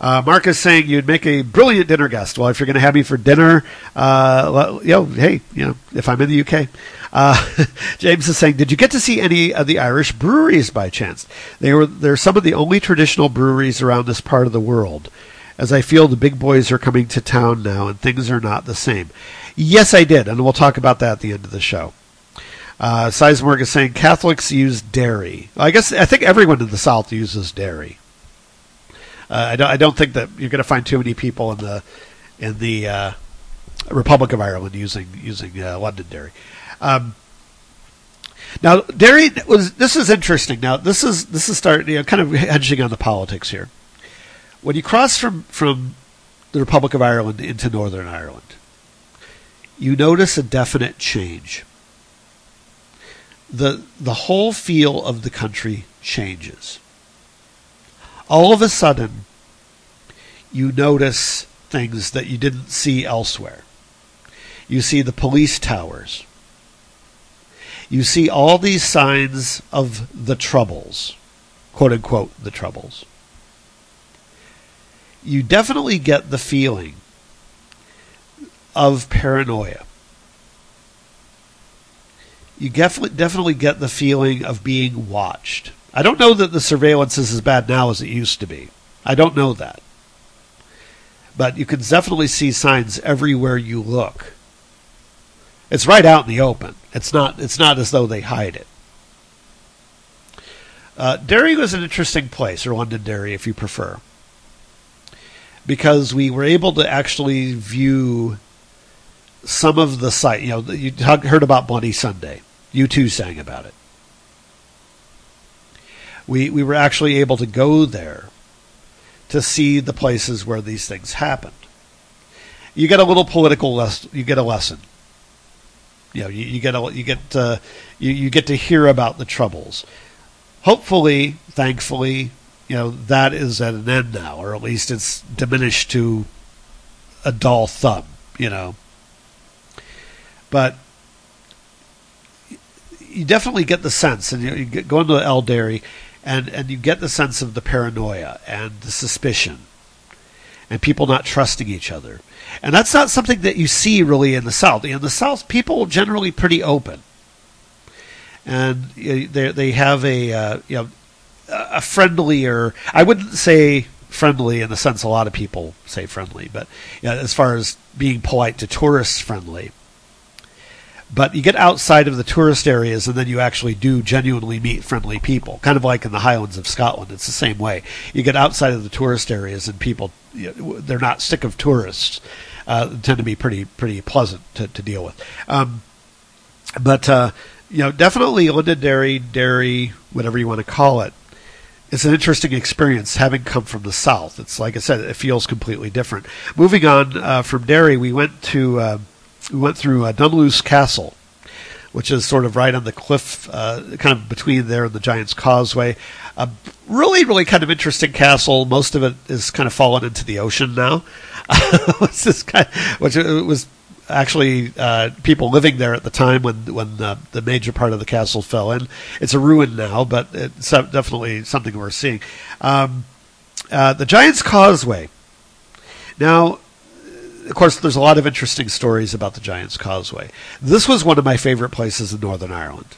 Uh, Mark is saying you'd make a brilliant dinner guest. Well, if you're going to have me for dinner, uh, know, hey, you know, if I'm in the UK. Uh, James is saying, did you get to see any of the Irish breweries by chance? They were they're some of the only traditional breweries around this part of the world. As I feel the big boys are coming to town now, and things are not the same. Yes, I did, and we'll talk about that at the end of the show. Uh, Sizemore is saying Catholics use Derry. I guess I think everyone in the South uses Derry. Uh, I don't. I don't think that you're going to find too many people in the in the uh, Republic of Ireland using using uh, Londonderry. Um, now, Derry was. This is interesting. Now, this is this is starting. You know, kind of hedging on the politics here. When you cross from from the Republic of Ireland into Northern Ireland, you notice a definite change. the The whole feel of the country changes all of a sudden you notice things that you didn't see elsewhere. You see the police towers. You see all these signs of the troubles, quote unquote, the troubles. You definitely get the feeling of paranoia. You definitely definitely get the feeling of being watched. I don't know that the surveillance is as bad now as it used to be. I don't know that. But you can definitely see signs everywhere you look. It's right out in the open. It's not it's not as though they hide it. Uh, Derry was an interesting place, or Londonderry, if you prefer, because we were able to actually view some of the site. You know, you heard about Bloody Sunday. U2 sang about it. We we were actually able to go there to see the places where these things happened. You get a little political lesson. You get a lesson. You know, you, you get a, you get uh, you, you get to hear about the troubles hopefully, thankfully, you know, that is at an end now, or at least it's diminished to a dull thumb, you know. But you definitely get the sense, and you, you go into El Derry, and, and you get the sense of the paranoia and the suspicion and people not trusting each other. And that's not something that you see really in the South. In the South, people are generally pretty open and they they have a uh, you know a friendlier. I wouldn't say friendly in the sense a lot of people say friendly, but you know, as far as being polite to tourists, friendly. But you get outside of the tourist areas, and then you actually do genuinely meet friendly people. Kind of like in the Highlands of Scotland, it's the same way. You get outside of the tourist areas, and people they're not sick of tourists. Uh, tend to be pretty pretty pleasant to, to deal with. Um, but uh, you know, definitely Londonderry, Derry, Derry, whatever you want to call it. It's an interesting experience having come from the south. It's like I said, it feels completely different. Moving on uh, from Derry, we went to uh, we went through uh, Dunluce Castle, which is sort of right on the cliff, uh, kind of between there and the Giant's Causeway. A really, really kind of interesting castle. Most of it is kind of fallen into the ocean now. kind, of, which it was actually uh, people living there at the time when when the, the major part of the castle fell in. It's a ruin now, but it's definitely something we're seeing. Um, uh, the Giant's Causeway. Now, of course, there's a lot of interesting stories about the Giant's Causeway. This was one of my favorite places in Northern Ireland.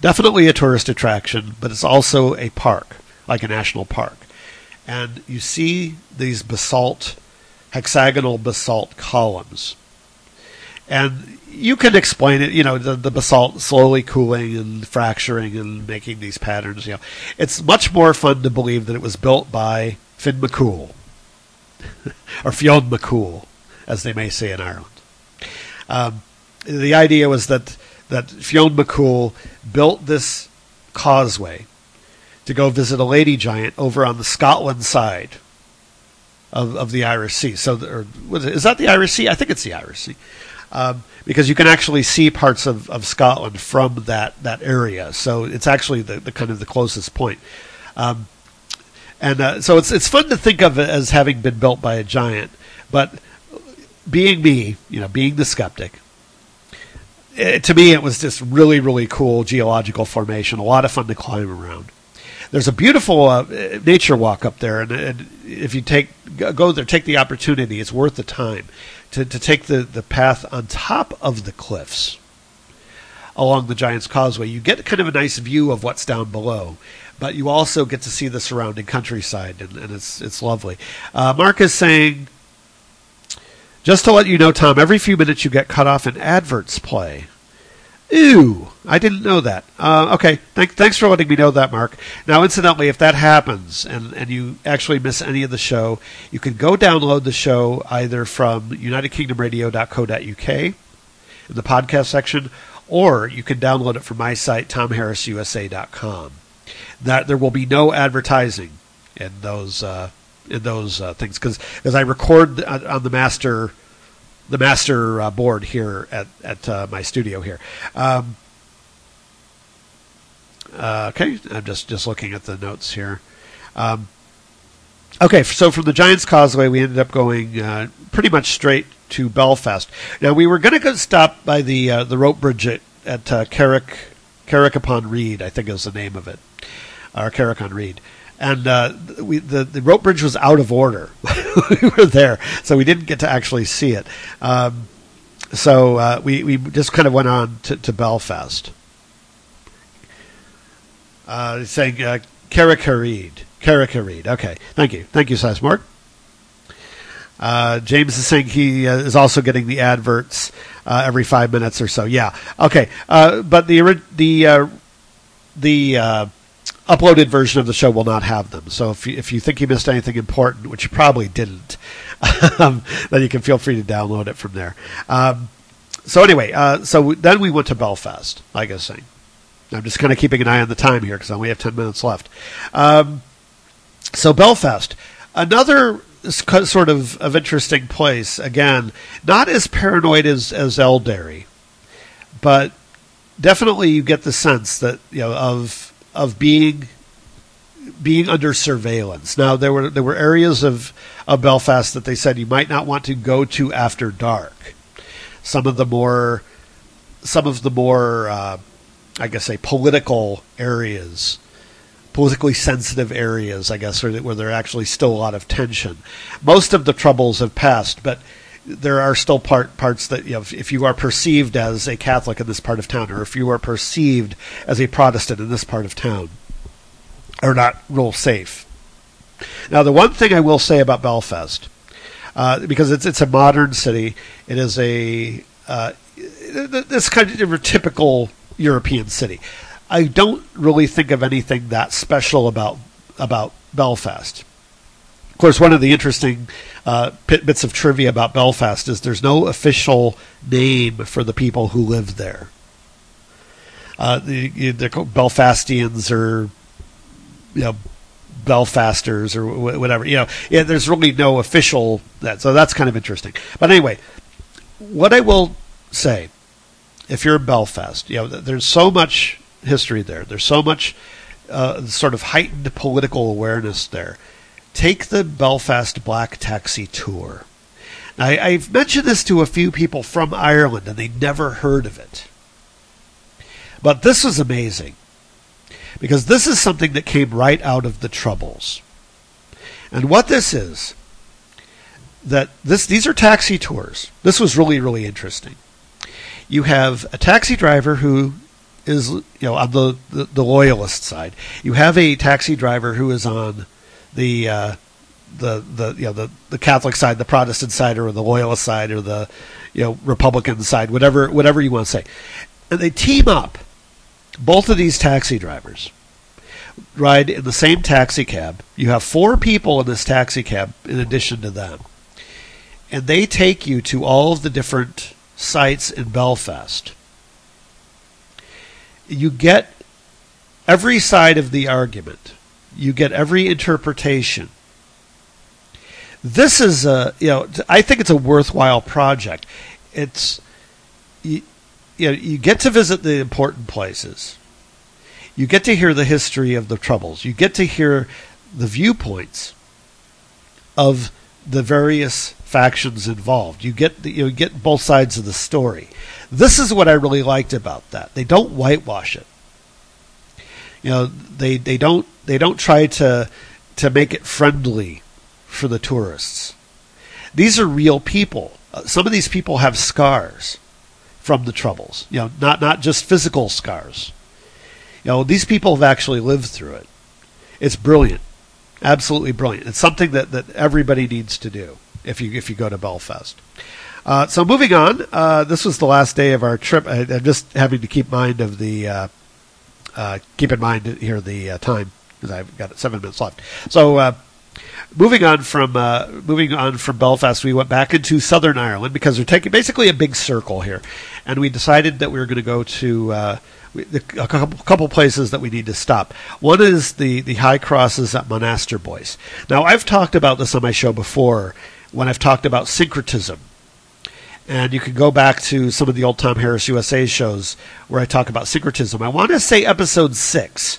Definitely a tourist attraction, but it's also a park, like a national park. And you see these basalt hexagonal basalt columns. And you can explain it, you know, the, the, basalt slowly cooling and fracturing and making these patterns. You know, it's much more fun to believe that it was built by Finn McCool or Fionn McCool, as they may say in Ireland. Um, the idea was that that Fionn McCool built this causeway to go visit a lady giant over on the Scotland side of, of the Irish Sea. So, or, is that the Irish Sea? I think it's the Irish Sea. Um, because you can actually see parts of, of Scotland from that, that area. So it's actually the, the kind of the closest point. Um, and uh, so it's it's fun to think of it as having been built by a giant, but being me, you know, being the skeptic, it, to me it was just really really cool geological formation, a lot of fun to climb around there's a beautiful uh, nature walk up there, and, and, if you take go there, take the opportunity. It's worth the time to, to take the, the path on top of the cliffs along the Giant's Causeway. You get kind of a nice view of what's down below, but you also get to see the surrounding countryside, and, and it's it's lovely. Uh, Mark is saying. Just to let you know, Tom, every few minutes you get cut off and adverts play. Ooh, I didn't know that. Uh, okay, Thank, thanks for letting me know that, Mark. Now, incidentally, if that happens and, and you actually miss any of the show, you can go download the show either from UnitedKingdomRadio.co.uk in the podcast section, or you can download it from my site, TomHarrisUSA.com. That there will be no advertising in those uh, in those uh, things because as I record on the master the master uh, board here at at uh, my studio here. Um, uh, okay, I'm just just looking at the notes here. Um, okay, so from the Giants Causeway, we ended up going uh, pretty much straight to Belfast. Now we were going to stop by the uh, the rope bridge at, at uh, Carrick Carrick upon Reed, I think is the name of it, or Carrick on Reed and uh, we, the the rope bridge was out of order. we were there, so we didn't get to actually see it. Um, so uh, we we just kind of went on to, to Belfast. Uh, saying uh, Carrick-a-Rede. Carrick-a-Rede. Okay, thank you, thank you, Sizemore. Uh, James is saying he uh, is also getting the adverts uh, every five minutes or so. Yeah. Okay. Uh, but the the uh, the uploaded version of the show will not have them. So if you, if you think you missed anything important, which you probably didn't, um, then you can feel free to download it from there. Um, so anyway, so then we went to Belfast, I was saying. I'm just kind of keeping an eye on the time here because I only have 10 minutes left. Um, so Belfast, another sort of, of interesting place. Again, not as paranoid as, as Eldary, but definitely you get the sense that, you know, of of being being under surveillance. Now there were there were areas of, of Belfast that they said you might not want to go to after dark. Some of the more some of the more uh, I guess say political areas, politically sensitive areas, I guess, where, there actually still a lot of tension. Most of the troubles have passed, but there are still part parts that you know, if, if, you are perceived as a Catholic in this part of town, or if you are perceived as a Protestant in this part of town, are not real safe. Now, the one thing I will say about Belfast, uh, because it's it's a modern city, it is a uh, this kind of typical European city. I don't really think of anything that special about about Belfast. Of course, one of the interesting uh, bits of trivia about Belfast is there's no official name for the people who live there. Uh, the, they're called Belfastians or you know Belfasters or whatever. You know, yeah, there's really no official that, so that's kind of interesting. But anyway, what I will say, if you're in Belfast, you know, there's so much history there. There's so much uh, sort of heightened political awareness there take the Belfast Black Taxi Tour. Now, I, have mentioned this to a few people from Ireland, and they never heard of it. But this was amazing because this is something that came right out of the Troubles. And what this is, that this these are taxi tours. This was really really interesting. You have a taxi driver who is you know on the, the, the loyalist side. You have a taxi driver who is on the uh, the the you know the, the Catholic side, the Protestant side, or the loyalist side, or the you know Republican side, whatever whatever you want to say, and they team up. Both of these taxi drivers ride in the same taxi cab. You have four people in this taxi cab in addition to them, and they take you to all of the different sites in Belfast. You get every side of the argument you get every interpretation. This is a, you know, I think it's a worthwhile project. It's, you, you know, you get to visit the important places. You get to hear the history of the troubles. You get to hear the viewpoints of the various factions involved. You get the, you get both sides of the story. This is what I really liked about that. They don't whitewash it. You know, they they don't they don't try to to make it friendly for the tourists. These are real people. Uh, some of these people have scars from the troubles. You know, not not just physical scars. You know, these people have actually lived through it. It's brilliant, absolutely brilliant. It's something that, that everybody needs to do if you if you go to Belfast. Uh, so moving on, uh, this was the last day of our trip. I, am just having to keep mind of the uh, uh keep in mind here the uh, time because I've got seven minutes left. So uh, moving on from moving on from Belfast, we went back into Southern Ireland because we're taking basically a big circle here, and we decided that we were going to go to. A couple, couple places that we need to stop. One is the, the high crosses at Monasterboice. Now, I've talked about this on my show before when I've talked about syncretism. And you can go back to some of the old Tom Harris USA shows where I talk about syncretism. I want to say episode six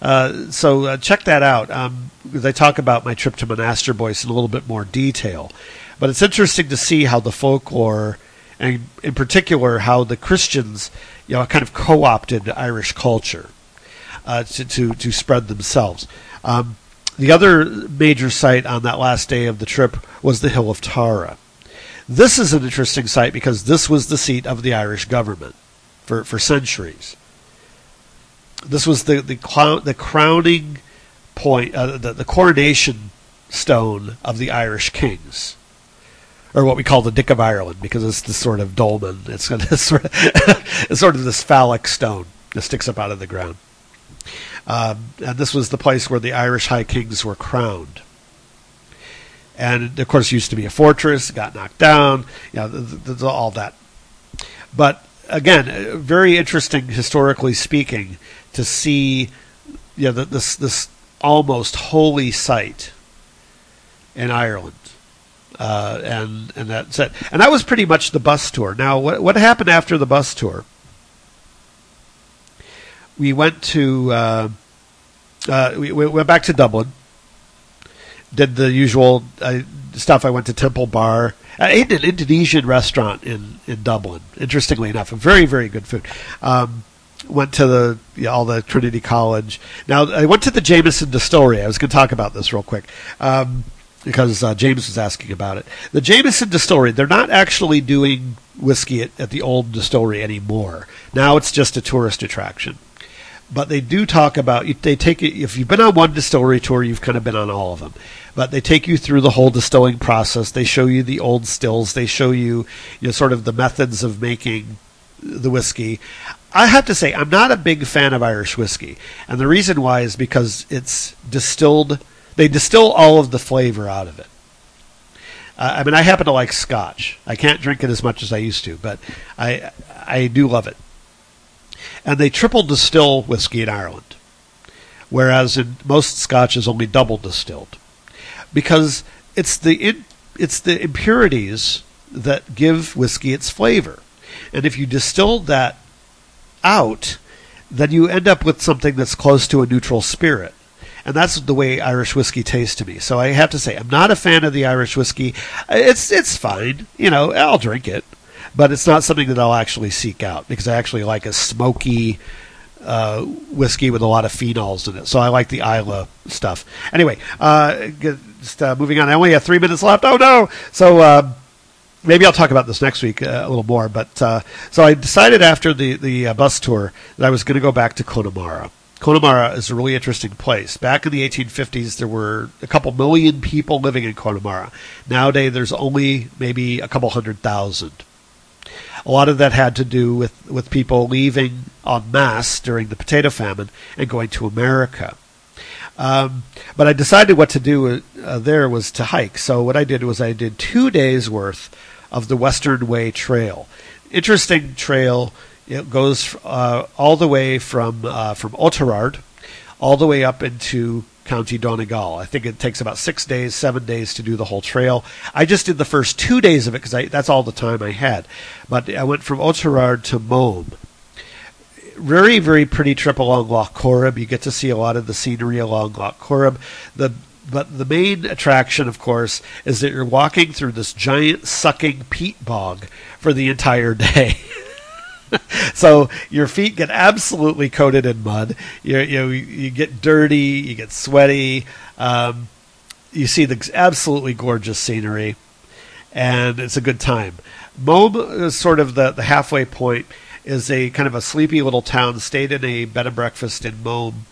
uh, so uh, check that out. Um, they talk about my trip to Monasterboice in a little bit more detail. But it's interesting to see how the folklore, and in particular how the Christians, you know, kind of co-opted Irish culture uh, to, to, to spread themselves. Um, the other major site on that last day of the trip was the Hill of Tara. This is an interesting site because this was the seat of the Irish government for, for centuries this was the the, the crowning point, uh, the, the coronation stone of the Irish kings, or what we call the Dick of Ireland, because it's this sort of dolmen. It's, this sort of, it's sort of this phallic stone that sticks up out of the ground. And this was the place where the Irish High Kings were crowned. And of course, used to be a fortress, got knocked down, you know, the, the, all that. But again, very interesting historically speaking to see you know, this this almost holy site in Ireland. Uh, and and that's it. And that was pretty much the bus tour. Now, what what happened after the bus tour? We went to uh, uh, we, we, went back to Dublin. Did the usual uh, stuff. I went to Temple Bar. I ate an Indonesian restaurant in, in Dublin. Interestingly enough, very very good food. Um, went to the you know, all the Trinity College. Now I went to the Jameson Distillery. I was going to talk about this real quick. Um, because uh, James was asking about it. The Jameson Distillery, they're not actually doing whiskey at, at, the old distillery anymore. Now it's just a tourist attraction. But they do talk about they take if you've been on one distillery tour, you've kind of been on all of them. But they take you through the whole distilling process. They show you the old stills. They show you, you know, sort of the methods of making the whiskey. I have to say, I'm not a big fan of Irish whiskey, and the reason why is because it's distilled they distill all of the flavor out of it. Uh, I mean, I happen to like Scotch. I can't drink it as much as I used to, but I I do love it. And they triple distill whiskey in Ireland, whereas in most Scotch is only double distilled, because it's the in, it's the impurities that give whiskey its flavor, and if you distill that out, then you end up with something that's close to a neutral spirit. And that's the way Irish whiskey tastes to me. So I have to say, I'm not a fan of the Irish whiskey. It's it's fine, you know, I'll drink it, but it's not something that I'll actually seek out because I actually like a smoky uh, whiskey with a lot of phenols in it. So I like the Islay stuff. Anyway, uh, just uh, moving on. I only have three minutes left. Oh no! So. Uh, maybe I'll talk about this next week uh, a little more. But uh, so I decided after the the bus tour that I was going to go back to Connemara, Connemara is a really interesting place. Back in the 1850s, there were a couple million people living in Connemara. Nowadays, there's only maybe a couple hundred thousand. A lot of that had to do with, with people leaving en masse during the potato famine and going to America. Um, but I decided what to do uh, there was to hike. So what I did was I did two days worth of the Western Way Trail. Interesting trail it goes uh, all the way from uh, from Oughterard all the way up into County Donegal. I think it takes about six days, seven days to do the whole trail. I just did the first two days of it because that's all the time I had. But I went from Oughterard to Mome. Very, very pretty trip along Loch Corrib. You get to see a lot of the scenery along Loch Corrib. The but the main attraction, of course, is that you're walking through this giant sucking peat bog for the entire day. so your feet get absolutely coated in mud. You you you get dirty, you get sweaty. Um, you see the absolutely gorgeous scenery, and it's a good time. Mome is sort of the, the halfway point. Is a kind of a sleepy little town. Stayed in a bed and breakfast in Mome,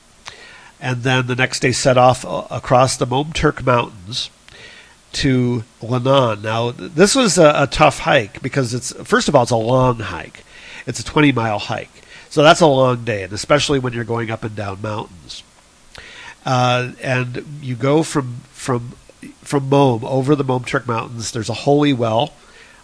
and then the next day set off uh, across the Maumturk Mountains to Leenane. Now, this was a, a, tough hike because it's first of all it's a long hike. It's a 20 mile hike. So that's a long day, and especially when you're going up and down mountains. Uh, and you go from from from Mome over the Maumturk Mountains. There's a holy well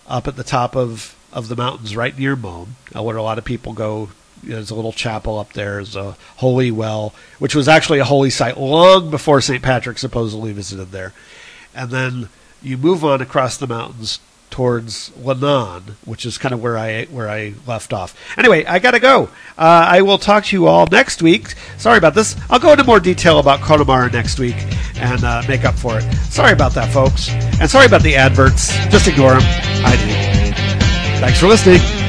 up at the top of, of the mountains right near Mome, uh, where a lot of people go. There's a little chapel up there. There's a holy well, which was actually a holy site long before St. Patrick supposedly visited there. And then you move on across the mountains towards Leenane, which is kind of where I where I left off. Anyway, I gotta go. Uh, I will talk to you all next week. Sorry about this. I'll go into more detail about Connemara next week and uh, make up for it. Sorry about that, folks, and sorry about the adverts. Just ignore them. I do. Thanks for listening.